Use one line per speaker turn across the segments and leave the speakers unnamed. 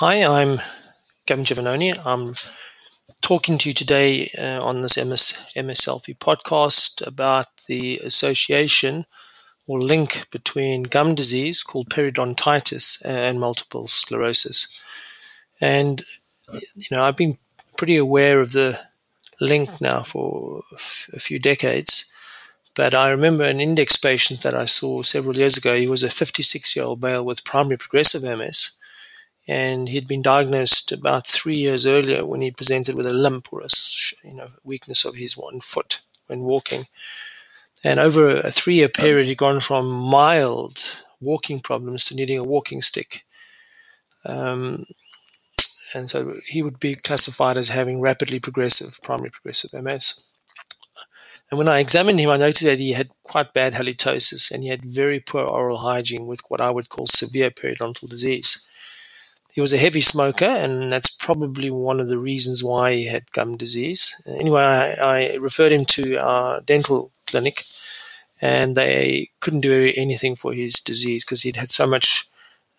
Hi, I'm Gavin Giovannoni. I'm talking to you today uh, on this MS, Selfie podcast about the association or link between gum disease called periodontitis and multiple sclerosis. And, you know, I've been pretty aware of the link now for a few decades. But I remember an index patient that I saw several years ago. He was a 56 year old male with primary progressive MS and he'd been diagnosed about three years earlier when he presented with a limp or a you know weakness of his one foot when walking. And over a three-year period, he'd gone from mild walking problems to needing a walking stick. Um, and so he would be classified as having rapidly progressive primary progressive MS. And when I examined him, I noticed that he had quite bad halitosis and he had very poor oral hygiene with what I would call severe periodontal disease. He was a heavy smoker, and that's probably one of the reasons why he had gum disease. Anyway, I, I referred him to our dental clinic, and they couldn't do anything for his disease because he'd had so much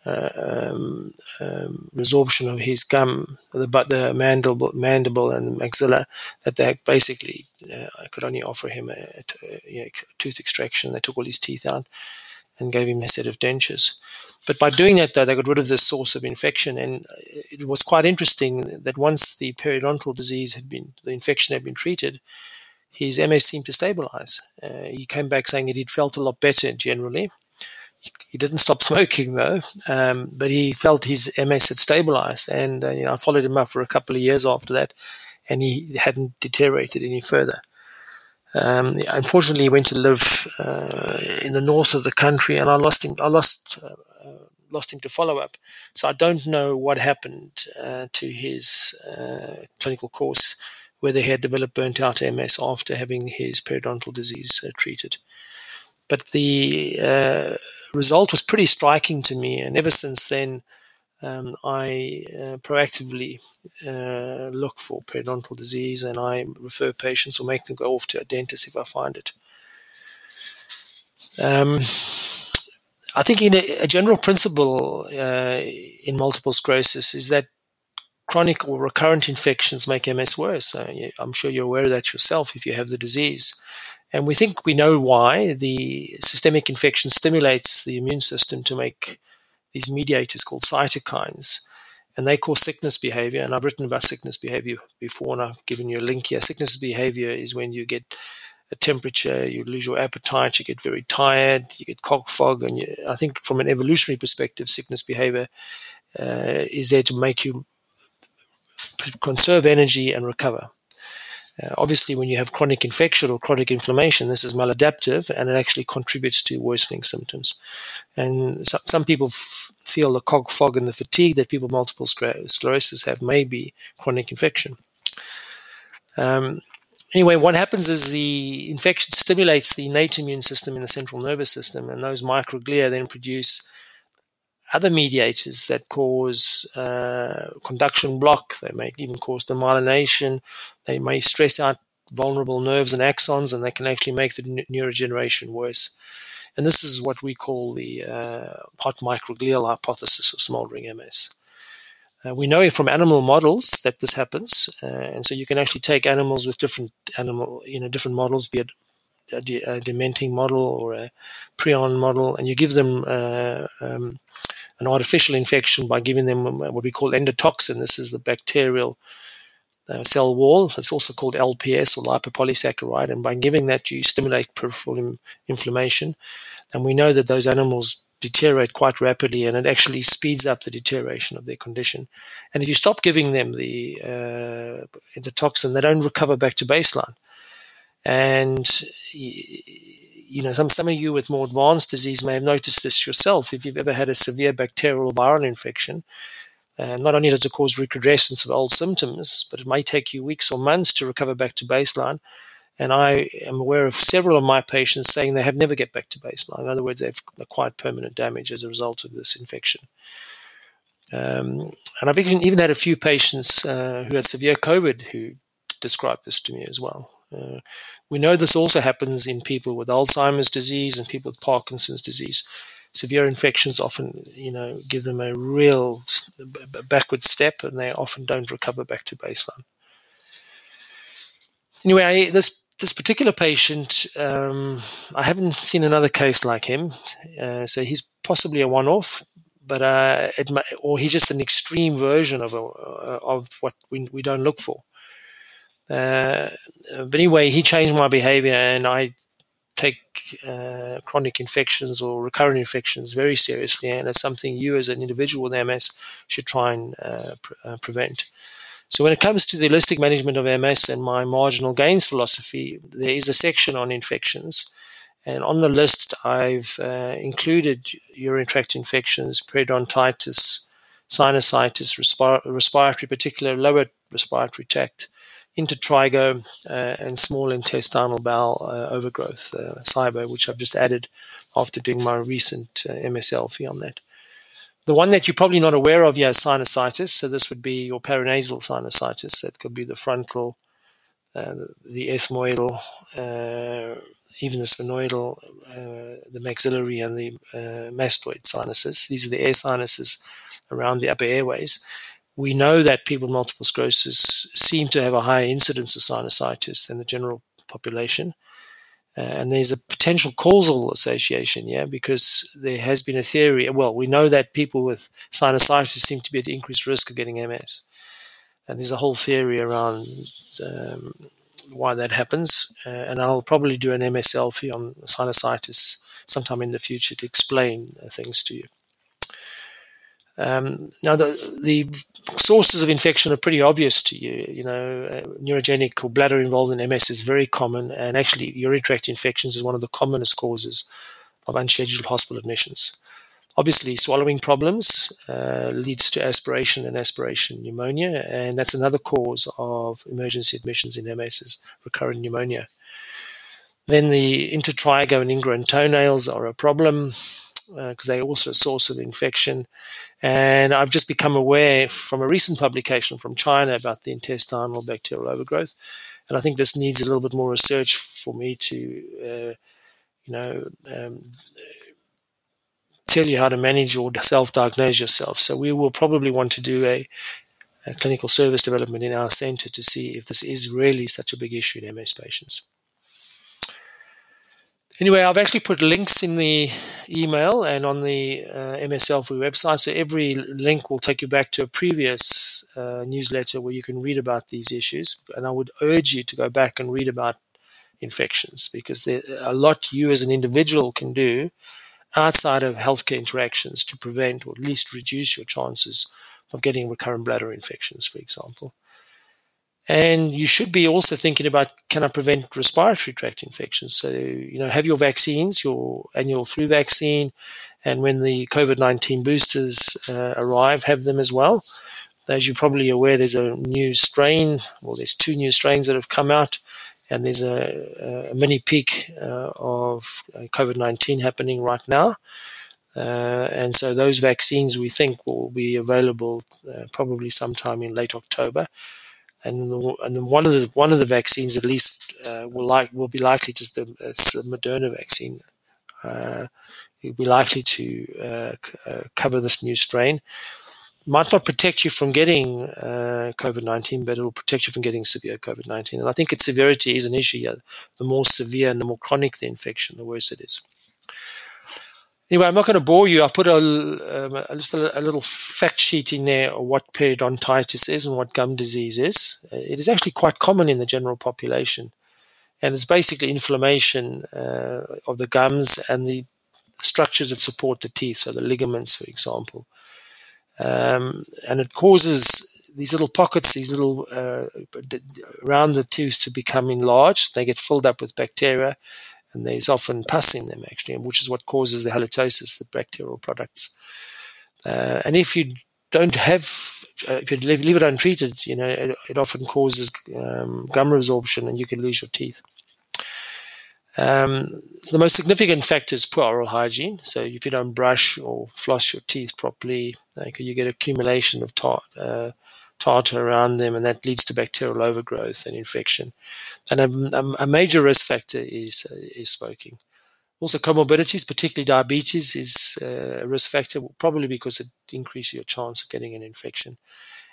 uh, um, um, resorption of his gum, the, the mandible, mandible and maxilla, that they basically uh, I could only offer him a, a, a, tooth extraction. They took all his teeth out and gave him a set of dentures. But by doing that, though, they got rid of the source of infection. And it was quite interesting that once the periodontal disease had been, the infection had been treated, his MS seemed to stabilize. Uh, he came back saying that he'd felt a lot better generally. He didn't stop smoking though, um, but he felt his MS had stabilized. And uh, you know, I followed him up for a couple of years after that, and he hadn't deteriorated any further. Um, unfortunately, he went to live uh, in the north of the country, and I lost him. I lost uh, lost him to follow up. So I don't know what happened uh, to his uh, clinical course, whether he had developed burnt out MS after having his periodontal disease uh, treated. But the uh, result was pretty striking to me, and ever since then, um, I uh, proactively uh, look for periodontal disease and I refer patients or make them go off to a dentist if I find it. Um, I think in a, a general principle uh, in multiple sclerosis is that chronic or recurrent infections make MS worse. Uh, I'm sure you're aware of that yourself if you have the disease. And we think we know why. The systemic infection stimulates the immune system to make these mediators called cytokines, and they cause sickness behavior. And I've written about sickness behavior before, and I've given you a link here. Sickness behavior is when you get temperature, you lose your appetite, you get very tired, you get cog fog, and you, I think from an evolutionary perspective, sickness behavior uh, is there to make you conserve energy and recover. Uh, obviously, when you have chronic infection or chronic inflammation, this is maladaptive and it actually contributes to worsening symptoms. And so, some people f- feel the cog fog and the fatigue that people with multiple sclerosis have may be chronic infection. Um, anyway, what happens is the infection stimulates the innate immune system in the central nervous system, and those microglia then produce other mediators that cause uh, conduction block. They may even cause demyelination. They may stress out vulnerable nerves and axons, and they can actually make the neurodegeneration worse. And this is what we call the uh, hot microglial hypothesis of smoldering MS. Uh, we know from animal models that this happens, uh, and so you can actually take animals with different animal, you know, different models, be it a, de- a dementing model or a prion model, and you give them uh, um, an artificial infection by giving them what we call endotoxin. This is the bacterial uh, cell wall. It's also called LPS or lipopolysaccharide, and by giving that, you stimulate peripheral inflammation. And we know that those animals deteriorate quite rapidly and it actually speeds up the deterioration of their condition. And if you stop giving them the uh, toxin, they don't recover back to baseline. And you know, some some of you with more advanced disease may have noticed this yourself. If you've ever had a severe bacterial viral infection, uh, not only does it cause recrudescence of old symptoms, but it may take you weeks or months to recover back to baseline. And I am aware of several of my patients saying they have never get back to baseline. In other words, they've acquired permanent damage as a result of this infection. Um, and I've even, had a few patients uh, who had severe COVID who described this to me as well. Uh, we know this also happens in people with Alzheimer's disease and people with Parkinson's disease. Severe infections often, you know, give them a real backward step, and they often don't recover back to baseline. Anyway, this this particular patient, um, I haven't seen another case like him, uh, so he's possibly a one-off, but uh, might, or he's just an extreme version of a, uh, of what we we don't look for. Uh, but anyway, he changed my behavior, and I take uh, chronic infections or recurrent infections very seriously, and it's something you as an individual with MS should try and uh, pre- prevent. So when it comes to the holistic management of MS and my marginal gains philosophy, there is a section on infections. And on the list, I've uh, included urinary tract infections, periodontitis, sinusitis, respir- respiratory, particular lower respiratory tract, intertrigo, uh, and small intestinal bowel uh, overgrowth, uh, SIBO, which I've just added after doing my recent uh, MS-Selfie on that. The one that you're probably not aware of is sinusitis. So this would be your paranasal sinusitis. It could be the frontal, uh, the ethmoidal, uh, even the sphenoidal, uh, the maxillary, and the uh, mastoid sinuses. These are the air sinuses around the upper airways. We know that people with multiple sclerosis seem to have a higher incidence of sinusitis than the general population. Uh, and there's a potential causal association, yeah, because there has been a theory. Well, we know that people with sinusitis seem to be at increased risk of getting MS. And there's a whole theory around um, why that happens. Uh, and I'll probably do an MS-Selfie on sinusitis sometime in the future to explain uh, things to you. Um, now, the, the sources of infection are pretty obvious to you. You know, uh, neurogenic or bladder involved in MS is very common, and actually, urinary tract infections is one of the commonest causes of unscheduled hospital admissions. Obviously, swallowing problems uh, leads to aspiration and aspiration pneumonia, and that's another cause of emergency admissions in MS is recurrent pneumonia. Then the intertrigo and ingrown toenails are a problem because uh, they're also a source of infection. And I've just become aware from a recent publication from China about the intestinal bacterial overgrowth. And I think this needs a little bit more research for me to, uh, you know, um, tell you how to manage or self-diagnose yourself. So we will probably want to do a, a clinical service development in our center to see if this is really such a big issue in MS patients. Anyway, I've actually put links in the email and on the uh, MS-Selfie website. So every link will take you back to a previous uh, newsletter where you can read about these issues. And I would urge you to go back and read about infections because there's a lot you as an individual can do outside of healthcare interactions to prevent or at least reduce your chances of getting recurrent bladder infections, for example. And you should be also thinking about can I prevent respiratory tract infections? So, you know, have your vaccines, your annual flu vaccine, and when the COVID 19 boosters uh, arrive, have them as well. As you're probably aware, there's a new strain, well, there's two new strains that have come out, and there's a, a mini peak uh, of uh, COVID 19 happening right now. Uh, and so those vaccines we think will be available uh, probably sometime in late October and and one of the one of the vaccines at least uh, will like will be likely to the it's the Moderna vaccine. Uh, will be likely to uh, c- uh, cover this new strain. Might not protect you from getting uh, COVID nineteen, but it will protect you from getting severe COVID nineteen. And I think its severity is an issue. Yeah, the more severe and the more chronic the infection, the worse it is. Anyway, I'm not going to bore you. I've put a, um, just a, a, little fact sheet in there of what periodontitis is and what gum disease is. Uh, it is actually quite common in the general population. And it's basically inflammation uh, of the gums and the structures that support the teeth, so the ligaments, for example. Um, and it causes these little pockets, these little uh, around the tooth to become enlarged. They get filled up with bacteria and there's often pus in them actually, which is what causes the halitosis, the bacterial products. Uh, and if you don't have, uh, if you leave, leave, it untreated, you know, it, it often causes um, gum resorption, and you can lose your teeth. Um, so the most significant factor is poor oral hygiene. So if you don't brush or floss your teeth properly, you get accumulation of tar- uh, tartar around them, and that leads to bacterial overgrowth and infection. And a, a major risk factor is is smoking. Also, comorbidities, particularly diabetes, is uh, a risk factor, probably because it increases your chance of getting an infection.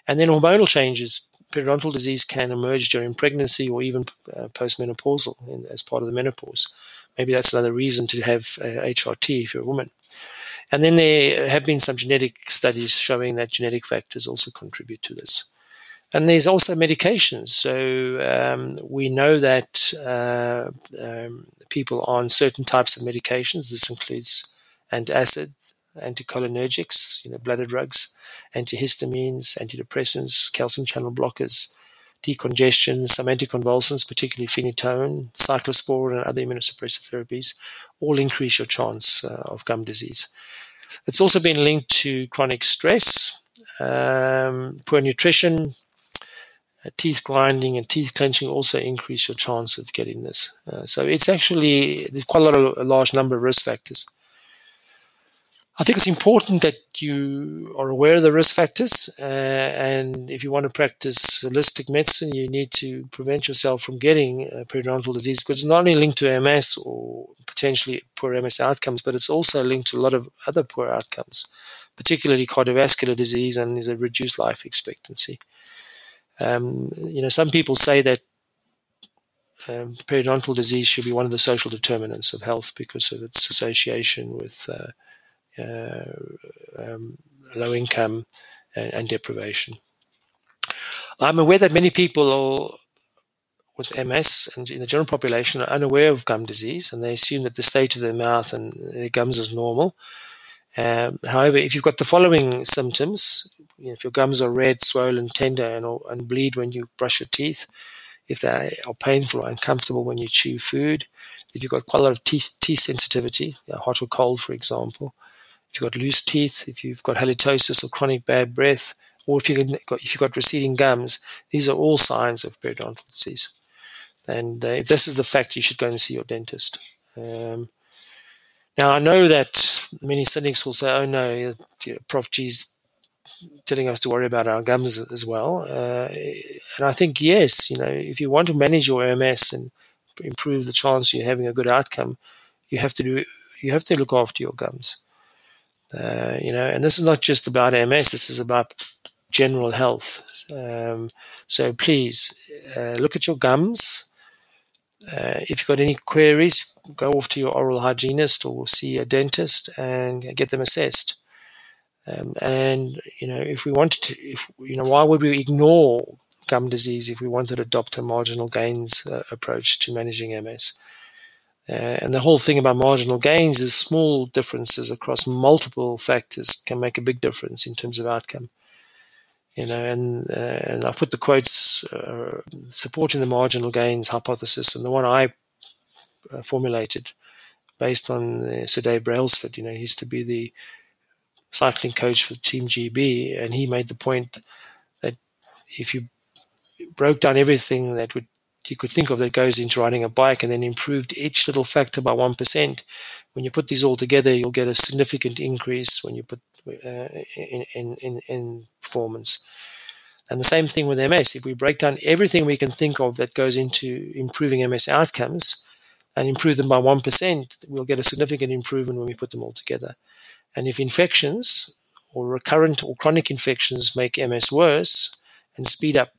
And then hormonal changes, periodontal disease can emerge during pregnancy or even uh, postmenopausal in, as part of the menopause. Maybe that's another reason to have uh, HRT if you're a woman. And then there have been some genetic studies showing that genetic factors also contribute to this. And there's also medications. So um, we know that uh, um, people on certain types of medications, this includes antacid, anticholinergics, you know, bladder drugs, antihistamines, antidepressants, calcium channel blockers, decongestion, some anticonvulsants, particularly phenytoin, cyclosporin, and other immunosuppressive therapies, all increase your chance uh, of gum disease. It's also been linked to chronic stress, um, poor nutrition, uh, teeth grinding, and teeth clenching also increase your chance of getting this. Uh, so it's actually there's quite a, lot of, a large number of risk factors. I think it's important that you are aware of the risk factors, uh, and if you want to practice holistic medicine, you need to prevent yourself from getting uh, periodontal disease because it's not only linked to MS or potentially poor MS outcomes, but it's also linked to a lot of other poor outcomes, particularly cardiovascular disease and is a reduced life expectancy. Um, you know, some people say that um, periodontal disease should be one of the social determinants of health because of its association with uh, um, low income and, and, deprivation. I'm aware that many people with MS and in the general population are unaware of gum disease and they assume that the state of their mouth and their gums is normal. Um, however, if you've got the following symptoms, you know, if your gums are red, swollen, tender, and, and bleed when you brush your teeth, if they are painful or uncomfortable when you chew food, if you've got quite a lot of teeth, teeth sensitivity, you know, hot or cold, for example, if you've got loose teeth, if you've got halitosis or chronic bad breath, or if, you have got, got receding gums, these are all signs of periodontal disease. And uh, if this is the fact, you should go and see your dentist. Um, now, I know that many cynics will say, oh no, Prof G's telling us to worry about our gums as well. Uh, and I think, yes, you know, if you want to manage your MS and improve the chance you're having a good outcome, you have to do, you have to look after your gums. Uh, you know, and this is not just about MS. This is about general health. Um, so please uh, look at your gums. Uh, if you've got any queries, go off to your oral hygienist or see a dentist and get them assessed. Um, and you know, if we wanted to, if you know, why would we ignore gum disease if we wanted to adopt a marginal gains uh, approach to managing MS? Uh, and the whole thing about marginal gains is small differences across multiple factors can make a big difference in terms of outcome. You know, and uh, and I put the quotes uh, supporting the marginal gains hypothesis, and the one I uh, formulated based on uh, Sir Dave Brailsford. You know, he used to be the cycling coach for Team GB, and he made the point that if you broke down everything that would you could think of that goes into riding a bike and then improved each little factor by 1%. When you put these all together, you'll get a significant increase when you put uh, in, in, in performance. And the same thing with MS. If we break down everything we can think of that goes into improving MS outcomes and improve them by 1%, we'll get a significant improvement when we put them all together. And if infections or recurrent or chronic infections make MS worse and speed up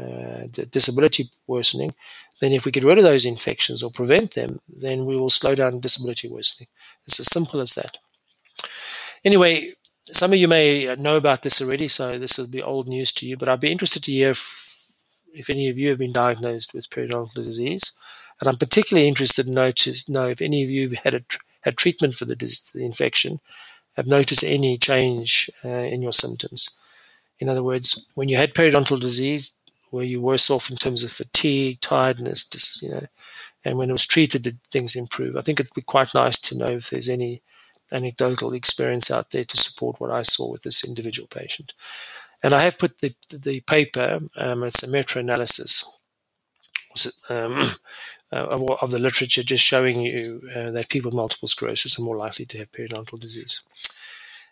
uh, disability worsening, then if we get rid of those infections or prevent them, then we will slow down disability worsening. It's as simple as that. Anyway, some of you may know about this already, so this will be old news to you, but I'd be interested to hear if, if any of you have been diagnosed with periodontal disease. And I'm particularly interested to know, to know if any of you have had, a, had treatment for the, the infection, have noticed any change uh, in your symptoms. In other words, when you had periodontal disease, were you worse off in terms of fatigue, tiredness, just, you know, and when it was treated, did things improve? I think it'd be quite nice to know if there's any anecdotal experience out there to support what I saw with this individual patient. And I have put the the paper. Um, it's a meta-analysis um, of, of, the literature, just showing you uh, that people with multiple sclerosis are more likely to have periodontal disease.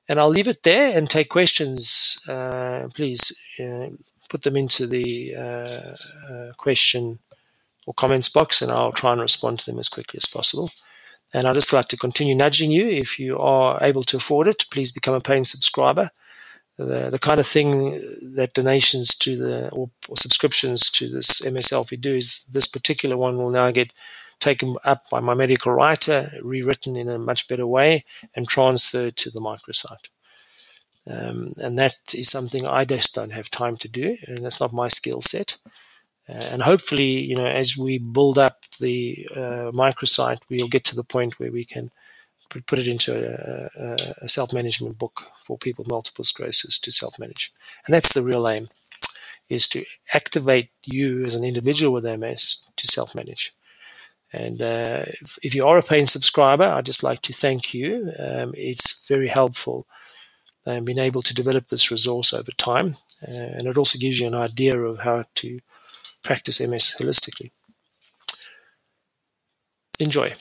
And I'll leave it there and take questions, uh, please. Uh, put them into the uh, uh, question or comments box, and I'll try and respond to them as quickly as possible. And I'd just like to continue nudging you. If you are able to afford it, please become a paying subscriber. The, the kind of thing that donations to the or, or subscriptions to this MS-Selfie do is this particular one will now get taken up by my medical writer, rewritten in a much better way, and transferred to the microsite. Um, and that is something I just don't have time to do, and that's not my skill set. Uh, and hopefully, you know, as we build up the uh, microsite, we'll get to the point where we can put it into a, a self-management book for people with multiple sclerosis to self-manage. And that's the real aim, is to activate you as an individual with MS to self-manage. And uh, if, if, you are a paying subscriber, I'd just like to thank you. Um, it's very helpful um, been able to develop this resource over time. Uh, and it also gives you an idea of how to practice MS holistically. Enjoy.